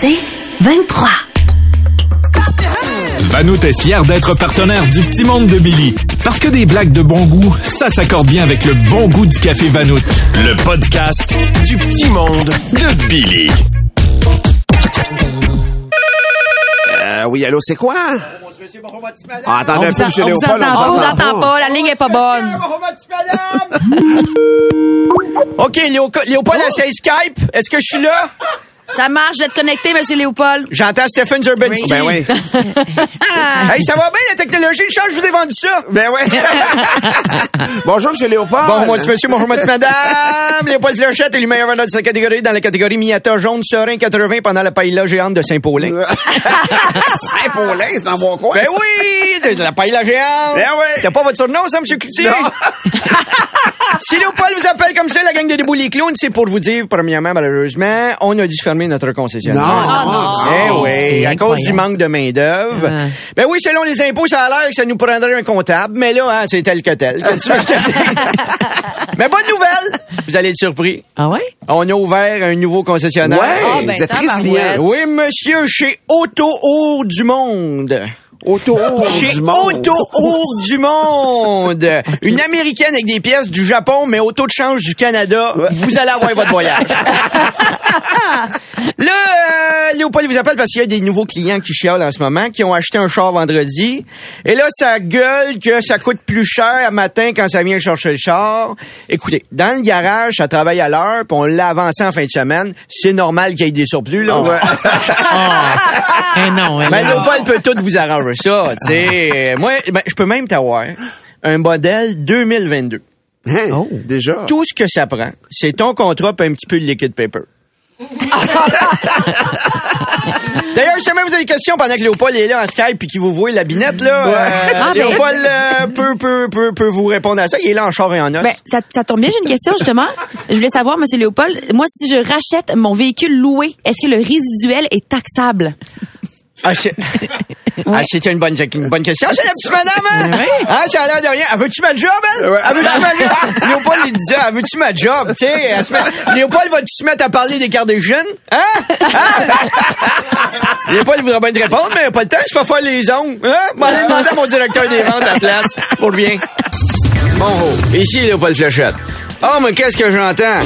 C'est 23. Vanout est fier d'être partenaire du Petit Monde de Billy. Parce que des blagues de bon goût, ça s'accorde bien avec le bon goût du café Vanout. Le podcast du Petit Monde de Billy. Euh, oui, allô, c'est quoi? Ah, attendez On un peu, monsieur on vous Léopold. entend pas, on vous entend pas, la ligne est pas bonne. OK, Léo- Léopold à c'est Skype? Est-ce que je suis là? Ça marche, vous êtes connecté, Monsieur Léopold. J'entends Stephen Zerbinsky. Ben oui. Hey, ça va bien, la technologie, le change, je vous ai vendu ça. Ben oui. Bonjour, monsieur Léopold. Bon, moi, c'est monsieur, bonjour, madame. Léopold Fléchette est le meilleur vendeur de sa catégorie dans la catégorie Miata jaune serein 80 pendant la paella géante de Saint-Paulin. Saint-Paulin, c'est dans mon coin. Ben oui, de la paella géante. Ben oui. T'as pas votre surnom, ça, monsieur Cloutier? Non. si Léopold vous appelle comme ça, la gang de Debout les clowns, c'est pour vous dire, premièrement, malheureusement, on a dû fermer notre concessionnaire. Non. Eh oui, c'est à cause du manque de main-d'œuvre. Ah. Ben oui, selon les impôts, ça a l'air que ça nous prendrait un comptable, mais là, hein, c'est tel que tel. Je te mais bonne nouvelle! Vous allez être surpris. Ah ouais? On a ouvert un nouveau concessionnaire. Ouais, Ah, ben, vous êtes résilient. Oui, monsieur, chez Auto Haut du Monde. Auto Chez du monde. Auto du Monde. Une américaine avec des pièces du Japon, mais auto de change du Canada. Vous allez avoir votre voyage. Là, euh, Léopold vous appelle parce qu'il y a des nouveaux clients qui chialent en ce moment, qui ont acheté un char vendredi. Et là, ça gueule que ça coûte plus cher à matin quand ça vient chercher le char. Écoutez, dans le garage, ça travaille à l'heure, puis on l'a avancé en fin de semaine. C'est normal qu'il y ait des surplus, là. Eh non, eh non. Léopold peut tout vous arranger ça, tu sais. Moi, ben, je peux même t'avoir un modèle 2022. Hein, Oh. Déjà? Tout ce que ça prend, c'est ton contrat puis un petit peu de liquid paper. D'ailleurs, si jamais vous avez des questions pendant que Léopold est là en Skype puis qu'il vous voit la binette, là, euh, Ah, ben. Léopold euh, peut, peut, peut, peut vous répondre à ça. Il est là en char et en os. Ben, ça, ça tombe bien, j'ai une question justement. Je voulais savoir, Monsieur Léopold, moi, si je rachète mon véhicule loué, est-ce que le résiduel est taxable? Ah, c'est ah, c'était une bonne, une bonne question. C'est la petite madame, hein? Oui. Hein, ça a l'air de rien. Elle veut-tu ma job, elle? Ouais. Elle veut-tu ma job? Léopold, il disait, elle veut-tu ma job? Tu sais, met- Léopold, vas-tu se mettre à parler des cartes des jeunes? Hein? Hein? Léopold voudrait bien te répondre, mais il a pas le temps, je fais faire les ongles. Hein? Bon, allez demander à mon directeur des ventes à la place. Pour bien. Bon, oh. Ici, Léopold Fléchette. Oh, mais qu'est-ce que j'entends?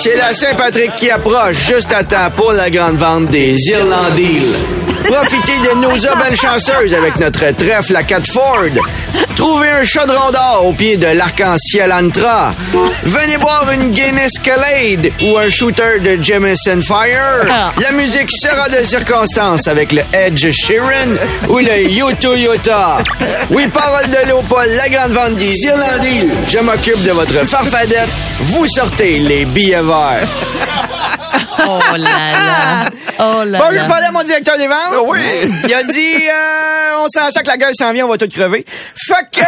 C'est la Saint-Patrick qui approche juste à temps pour la grande vente des Irlandiles. Profitez de nos aubaines chanceuses avec notre trèfle à 4 Ford. Trouvez un chaudron d'or au pied de l'arc-en-ciel Antra. Venez boire une Guinness Calade ou un shooter de Jameson Fire. La musique sera de circonstance avec le Edge Sheeran ou le Yoto Yota. Oui, parole de Léopold, la grande vente des. Je m'occupe de votre farfadette. Vous sortez les billets verts. Oh là là. Oh là Bon, je là. parler à mon directeur des ventes. Ah oui. Il a dit, euh, on sent ça que la gueule s'en vient, on va tout crever. Fait que...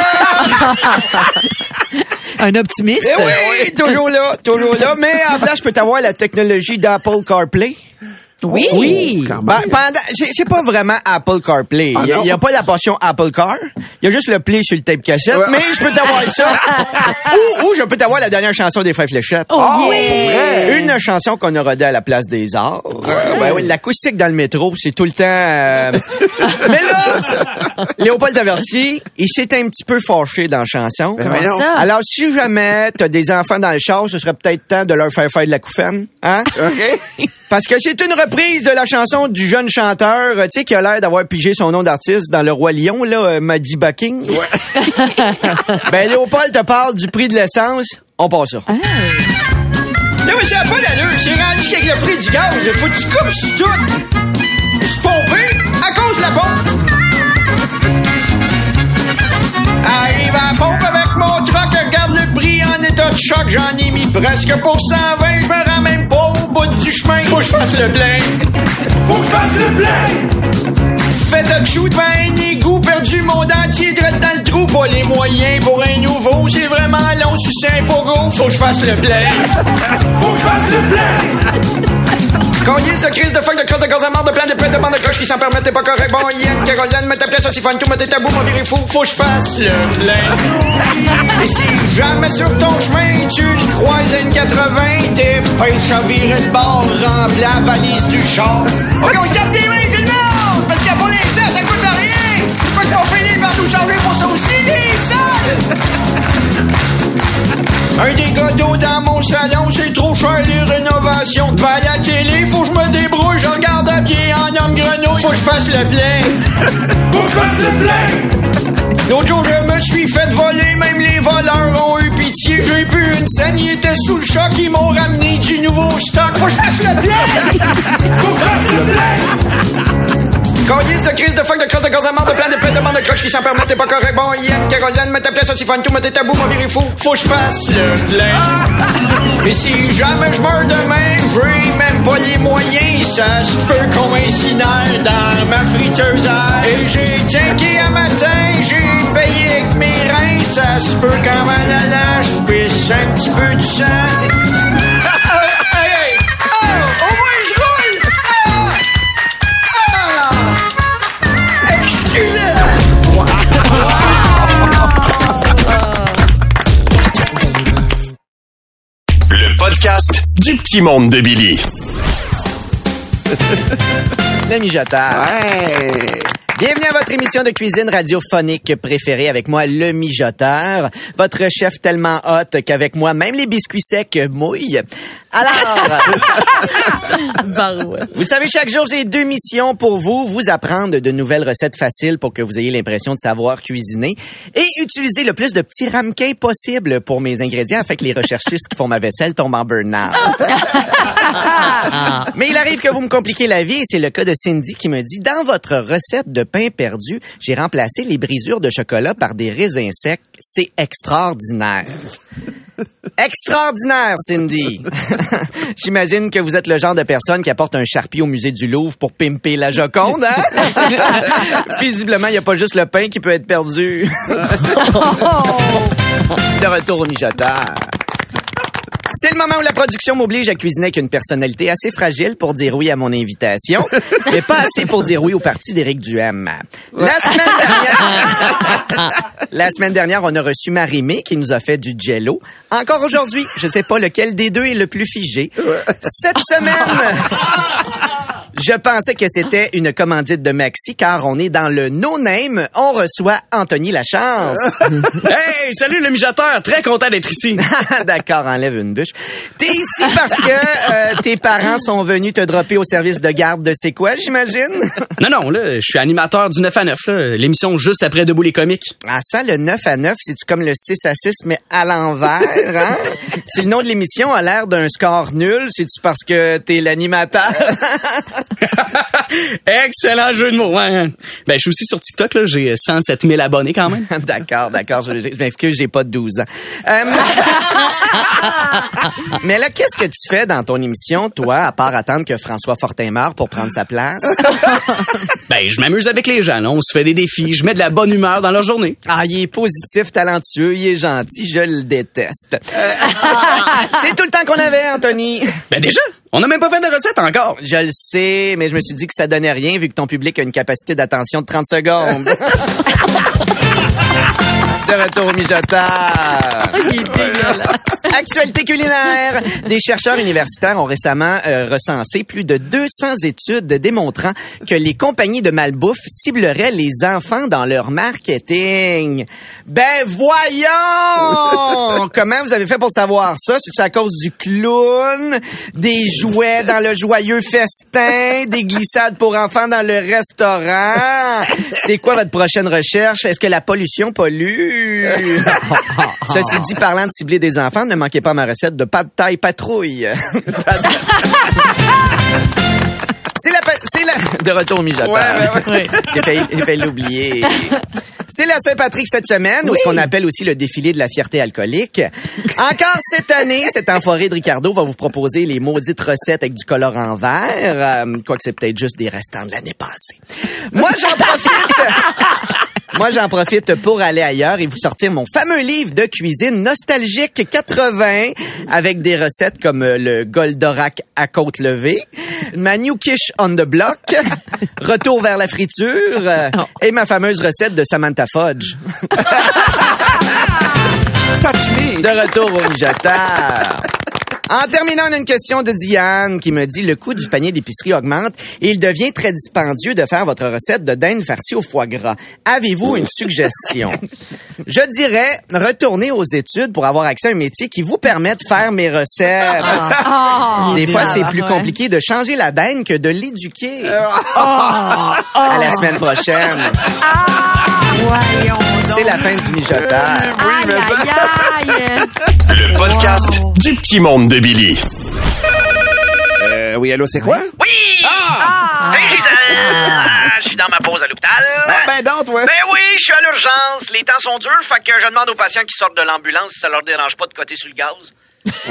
Un optimiste? Eh oui, toujours là, toujours là. Mais en place, je peux t'avoir la technologie d'Apple CarPlay. Oui. Oui. Quand Ben, pendant, c'est, c'est pas vraiment Apple CarPlay. Ah, Il y a- pas la portion Apple Car. Il y a juste le play sur le tape cassette. Ouais. Mais je peux t'avoir ça. ou, ou je peux t'avoir la dernière chanson des Frères Fléchettes. Oh, Ah, yeah. Une chanson qu'on a rodée à la place des arts. Ben oui, l'acoustique dans le métro, c'est tout le temps. euh, Mais là, Léopold Taverti, il s'est un petit peu fâché dans la chanson. Ben, mais non. ça? Alors, si jamais t'as des enfants dans le char, ce serait peut-être temps de leur faire faire de la couffaine, hein? OK. Parce que c'est une reprise de la chanson du jeune chanteur, euh, tu sais, qui a l'air d'avoir pigé son nom d'artiste dans Le Roi Lion, là, euh, Maddy Bucking. ben, Léopold te parle du prix de l'essence. On passe ça. Ah. Là, mais ça n'a pas d'allure. C'est rendu qu'avec le prix du gaz, faut que tu coupes sur tout. Je suis pompé à cause de la pompe. Arrive à la pompe avec mon truck, regarde le prix en état de choc. J'en ai mis presque pour 120, je me rends même pas au Faut que je fasse le plein. Faut que je fasse le plein. Fait de chou devant un égout, perdu mon dentier, direct dans le trou. Pas les moyens pour un nouveau, c'est vraiment long, si c'est un pogo. Faut que je fasse le plein. Faut que je fasse le plein. Cognisse de crise, de fuck, de crosse, de gaz à mort, de plein de plein de bandes de croches qui s'en permettent pas correct. Bon, il y a une kérosène, mets ta pièce, aussi fun, tout, mets tes tabous, mon fou, faut que je fasse le plein. Et si jamais sur ton chemin, tu le 80, des pinces à virer de bord, remplis la valise du char. OK, on tape des mains tout le monde! Parce que pour l'instant, ça coûte rien! Parce qu'on finit par nous charger pour ça aussi, les salles! Un dégât d'eau dans mon salon, c'est trop cher les rénovations. Devant la télé, faut que je me débrouille, je regarde bien en homme grenouille. Faut que je fasse le plein. faut que je fasse le plein. L'autre jour, je me suis fait voler, même les voleurs ont eu pitié. J'ai pu une scène, ils étaient sous le choc, ils m'ont ramené du nouveau stock. Faut que je fasse le plein. faut que je fasse le plein. Colis de crise de fuck de crosse de à mort de plein de pète de bande de croche qui s'en permettent, t'es pas correct. Bon, Yann, kérosène, mets ta place au siphon, tout, mets tes tabous, mon viré fou. Faut que je fasse le plein. Et si jamais je meurs demain, j'ai même pas les moyens, ça se peut qu'on m'incinère dans ma friteuse à. Et j'ai tinké un matin, j'ai payé avec mes reins, ça se peut qu'en m'en allant, je pisse un petit peu du sang. Petit monde de Billy. Le mijoteur. Ouais. Bienvenue à votre émission de cuisine radiophonique préférée avec moi, le mijoteur, votre chef tellement hot qu'avec moi, même les biscuits secs mouillent. Alors, vous le savez, chaque jour, j'ai deux missions pour vous. Vous apprendre de nouvelles recettes faciles pour que vous ayez l'impression de savoir cuisiner et utiliser le plus de petits ramequins possible pour mes ingrédients afin que les recherchistes qui font ma vaisselle tombent en burn-out. Mais il arrive que vous me compliquez la vie et c'est le cas de Cindy qui me dit, dans votre recette de pain perdu, j'ai remplacé les brisures de chocolat par des raisins secs. C'est extraordinaire. Extraordinaire, Cindy. J'imagine que vous êtes le genre de personne qui apporte un charpie au musée du Louvre pour pimper la Joconde, hein? Visiblement, il n'y a pas juste le pain qui peut être perdu. de retour au mijoteur. C'est le moment où la production m'oblige à cuisiner avec une personnalité assez fragile pour dire oui à mon invitation, mais pas assez pour dire oui au parti d'Éric Duhem. La semaine dernière, la semaine dernière, on a reçu Marie-Mé qui nous a fait du jello. Encore aujourd'hui, je sais pas lequel des deux est le plus figé. Cette semaine, je pensais que c'était une commandite de Maxi car on est dans le no-name. On reçoit Anthony Lachance. Hey, salut le mijoteur, très content d'être ici. D'accord, enlève une bûche. T'es ici parce que euh, tes parents sont venus te dropper au service de garde de c'est quoi, j'imagine? Non, non, là, je suis animateur du 9 à 9, là, l'émission juste après Debout les comiques. Ah ça, le 9 à 9, c'est-tu comme le 6 à 6, mais à l'envers, hein? Si le nom de l'émission a l'air d'un score nul, c'est-tu parce que t'es l'animateur? Excellent jeu de mots. Ouais. Ben, je suis aussi sur TikTok, là, j'ai 107 000 abonnés quand même. d'accord, d'accord, je, je m'excuse, j'ai pas de 12 ans. Euh, mais là, qu'est-ce que tu fais dans ton émission, toi, à part attendre que François Fortin meure pour prendre sa place? Ben, je m'amuse avec les gens, là, on se fait des défis, je mets de la bonne humeur dans leur journée. Ah, il est positif, talentueux, il est gentil, je le déteste. Euh, c'est tout le temps qu'on avait, Anthony. Ben, déjà, on n'a même pas fait de recette encore. Je le sais, mais je me suis dit que ça donnait rien vu que ton public a une capacité d'attention de 30 secondes. De retour au mijoteur. Actualité culinaire. Des chercheurs universitaires ont récemment euh, recensé plus de 200 études démontrant que les compagnies de malbouffe cibleraient les enfants dans leur marketing. Ben voyons! Comment vous avez fait pour savoir ça? C'est à cause du clown, des jouets dans le joyeux festin, des glissades pour enfants dans le restaurant? C'est quoi votre prochaine recherche? Est-ce que la pollution pollue? Ceci dit, parlant de cibler des enfants, ne manquez pas ma recette de pas de taille patrouille. C'est la, c'est la, de retour au mijoteur. J'ai failli l'oublier. C'est la Saint-Patrick cette semaine, ou ce qu'on appelle aussi le défilé de la fierté alcoolique. Encore cette année, cet enfoiré de Ricardo va vous proposer les maudites recettes avec du colorant vert. Euh, quoique c'est peut-être juste des restants de l'année passée. Moi, j'en profite. Moi, j'en profite pour aller ailleurs et vous sortir mon fameux livre de cuisine nostalgique 80 avec des recettes comme euh, le Goldorak à côte levée, ma new quiche on the block, retour vers la friture euh, et ma fameuse recette de Samantha Fudge. Touch me. De retour au mijoteur. En terminant, on a une question de Diane qui me dit le coût du panier d'épicerie augmente et il devient très dispendieux de faire votre recette de dinde farcie au foie gras. Avez-vous une suggestion? Je dirais retourner aux études pour avoir accès à un métier qui vous permet de faire mes recettes. Des fois, c'est plus compliqué de changer la dinde que de l'éduquer. À la semaine prochaine. Voyons. C'est la fin du mijotage. Aïe, aïe, aïe. Le podcast du petit monde de Billy. Euh, oui, allô, c'est quoi? Oui! Ah! Salut Gisèle! Ah, Je suis dans ma pause à l'hôpital. Ah, ben donc, toi. Ben oui, je suis à l'urgence. Les temps sont durs, fait que je demande aux patients qui sortent de l'ambulance si ça leur dérange pas de côté sur le gaz. Ouais.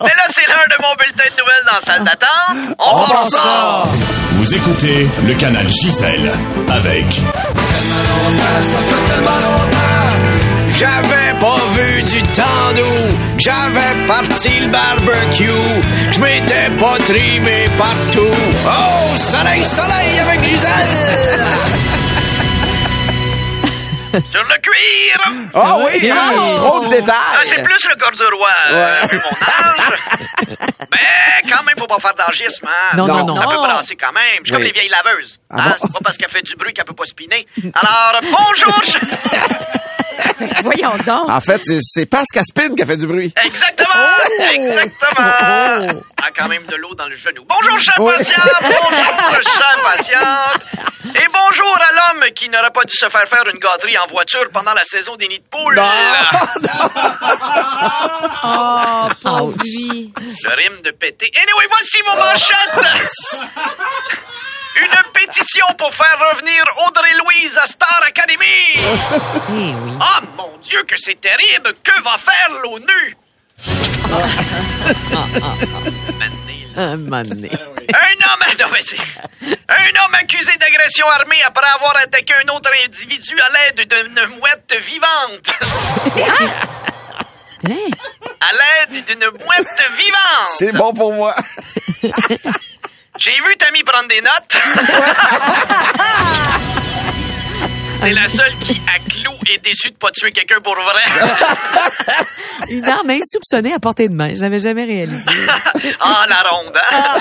Mais là, c'est l'heure de mon bulletin de nouvelles dans la salle d'attente. On, va ça! Vous écoutez le canal Gisèle avec J'avais pas vu du temps d'où j'avais parti le barbecue, je m'étais pas trimé partout. Oh, soleil, soleil avec Gisèle! Sur le cuir! Ah oui, hein, trop de détails. Ah, c'est plus le corps du roi, euh, vu mon âge. Mais quand pas faire d'argisme, hein? Non, non, non. Ça peut Non. brasser quand même. Je suis comme les vieilles laveuses. Ah hein? bon? C'est pas parce qu'elle fait du bruit qu'elle peut pas spinner. Alors, bonjour! Voyons donc. En fait, c'est- c'est Pascal Spin qui a fait du bruit. Exactement! Exactement! Ah, quand même de l'eau dans le genou. Bonjour, cher Oui. patient! Bonjour, cher patiente! Et bonjour à l'homme qui n'aurait pas dû se faire faire une gâterie en voiture pendant la saison des nids de poules. Oh, pauvre lui. Le rime de péter. Anyway, voici vos manchettes! Une pétition pour faire revenir Audrey Louise à Star oui. Ah, mon Dieu, que c'est terrible! Que va faire l'ONU? Mané, là. Un moment donné. Un homme, non, mais c'est- un homme accusé d'agression armée après avoir attaqué un autre individu à l'aide d'une mouette vivante. Hein? À l'aide d'une mouette vivante. C'est bon pour moi. J'ai vu Tammy prendre des notes. C'est la seule qui, à clou, est déçue de pas tuer quelqu'un pour vrai. Une arme insoupçonnée à portée de main. Je n'avais jamais réalisé. Ah, la ronde, hein?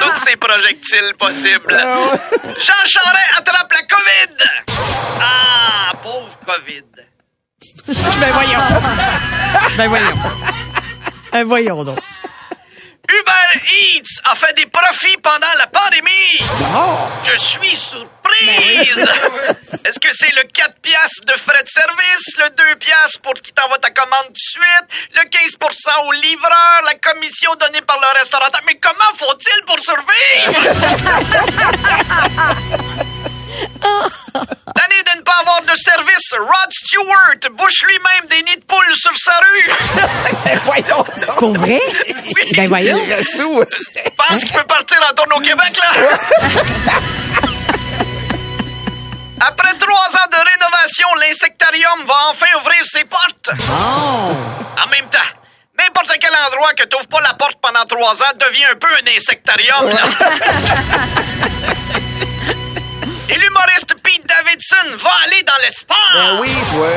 Tous ces projectiles possibles. Jean Charest attrape la COVID. Ah, pauvre COVID. ben voyons. Ben voyons. Ben voyons donc. Uber Eats a fait des profits pendant la pandémie. Je suis surprise. Est-ce que c'est le 4 piastres de frais de service, le 2 piastres pour qui t'envoie ta commande tout de suite, le 15% au livreur, la commission donnée par le restaurateur? Mais comment faut-il pour survivre de ne pas avoir de service, Rod Stewart bouche lui-même des nids de poules sur sa rue. Voyons donc. Pour vrai? Oui. Ben voyons. Il aussi? pense qu'il peut partir en tournée au Québec, là. Après trois ans de rénovation, l'insectarium va enfin ouvrir ses portes. En même temps, n'importe quel endroit que t'ouvres pas la porte pendant trois ans devient un peu un insectarium, là. Et l'humoriste Pete Davidson va aller dans l'espace. Ben oui, toi.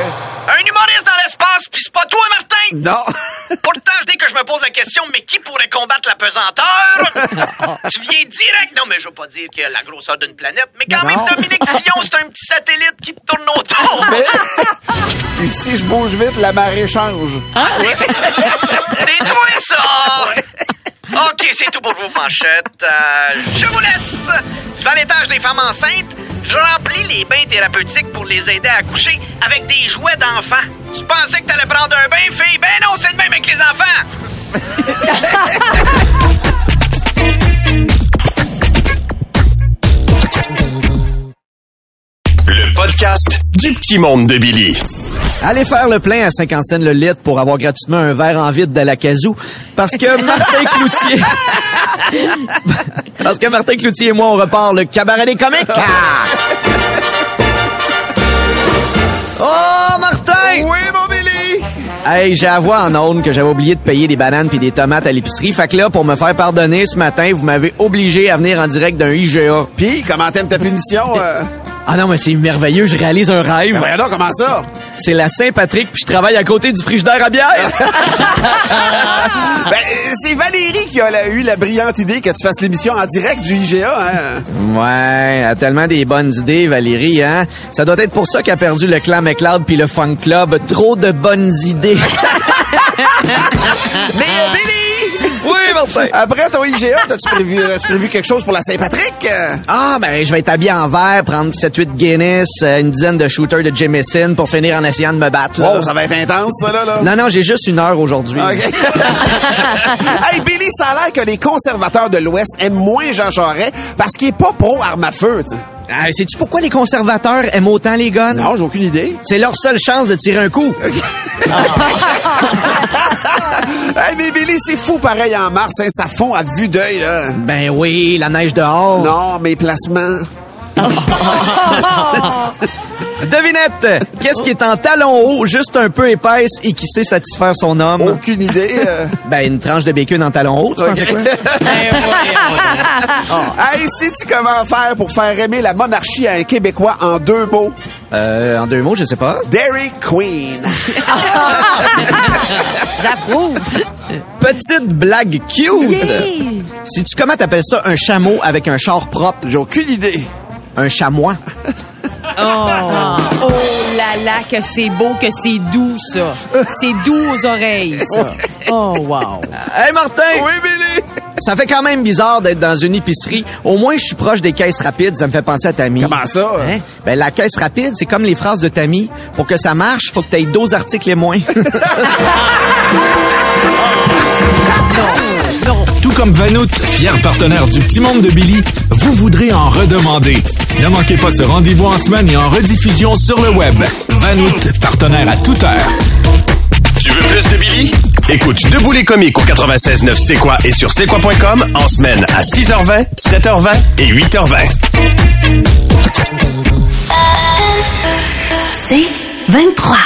Un humoriste dans l'espace, puis c'est pas toi, Martin. Non. Pourtant, dès que je me pose la question, mais qui pourrait combattre la pesanteur? tu viens direct. Non, mais je veux pas dire qu'il y a la grosseur d'une planète, mais quand Non. même, Dominique Sillon, c'est un petit satellite qui te tourne autour. Puis si je bouge vite, la marée change. C'est toi, ça! OK, c'est tout pour vos manchettes. Euh, je vous laisse! Je vais à l'étage des femmes enceintes. Je remplis les bains thérapeutiques pour les aider à accoucher avec des jouets d'enfants. Tu pensais que t'allais prendre un bain, fille? Ben non, c'est le même avec les enfants! le podcast du petit monde de Billy. Allez faire le plein à 50 cents le litre pour avoir gratuitement un verre en vide de la casou. Parce que Martin Cloutier... parce que Martin Cloutier et moi, on repart le cabaret des comiques. Oh, Martin! Oui, mon Billy. Hey, j'ai avoué en ondes que j'avais oublié de payer des bananes puis des tomates à l'épicerie. Fait que là, pour me faire pardonner ce matin, vous m'avez obligé à venir en direct d'un IGA. Puis, comment t'aimes ta punition? euh? Ah non, mais c'est merveilleux, je réalise un rêve. Ben voyons donc, comment ça? C'est la Saint-Patrick, puis je travaille à côté du frigidaire à bière. Ben, c'est Valérie qui a eu la brillante idée que tu fasses l'émission en direct du IGA, hein? ouais, elle a tellement des bonnes idées, Valérie, hein? Ça doit être pour ça qu'elle a perdu le clan McLeod puis le Funk Club. Trop de bonnes idées. Mais! Oui, Martin. Après ton IGA, t'as-tu prévu, as-tu prévu quelque chose pour la Saint-Patrick? Euh, Ah, ben, je vais être habillé en vert, prendre 7-8 Guinness, euh, une dizaine de shooters de Jameson pour finir en essayant de me battre. Wow, ça va être intense, ça, là, là. Non, non, j'ai juste une heure aujourd'hui. OK. hey, Billy, ça a l'air que les conservateurs de l'Ouest aiment moins Jean Charest parce qu'il est pas pro-arme à feu, tu sais. Ah, Sais-tu pourquoi les conservateurs aiment autant les guns? Non, j'ai aucune idée. C'est leur seule chance de tirer un coup. hey, mais Billy, c'est fou pareil en mars, hein, ça fond à vue d'œil, là. Ben oui, la neige dehors. Non, mes placements. Devinette, qu'est-ce qui est en talon haut, juste un peu épaisse et qui sait satisfaire son homme? Aucune idée. euh. Ben, une tranche de bacon en talon haut, tu pensais quoi? hey, sais-tu comment faire pour faire aimer la monarchie à un Québécois en deux mots? Euh, en deux mots, je sais pas. Dairy Queen. J'approuve. Petite blague cute. Yeah! Si tu comment t'appelles ça un chameau avec un char propre? J'ai aucune idée. Un chamois. Oh, oh là là, que c'est beau, que c'est doux, ça. C'est doux aux oreilles, ça. Oh, wow. Hey Martin! Oui, Billy. Ça fait quand même bizarre d'être dans une épicerie. Au moins, je suis proche des caisses rapides. Ça me fait penser à Tammy. Comment ça? Hein? Ben, la caisse rapide, c'est comme les phrases de Tammy. Pour que ça marche, faut que tu aies 12 articles et moins. Tout comme Vanout, fier partenaire du Petit Monde de Billy, vous voudrez en redemander. Ne manquez pas ce rendez-vous en semaine et en rediffusion sur le web. Vanout, partenaire à toute heure. Tu veux plus de Billy? Écoute Debout les comiques au 96.9 C'est quoi et sur c'est quoi.com en semaine à 6h20, 7h20 et 8h20. C'est 23.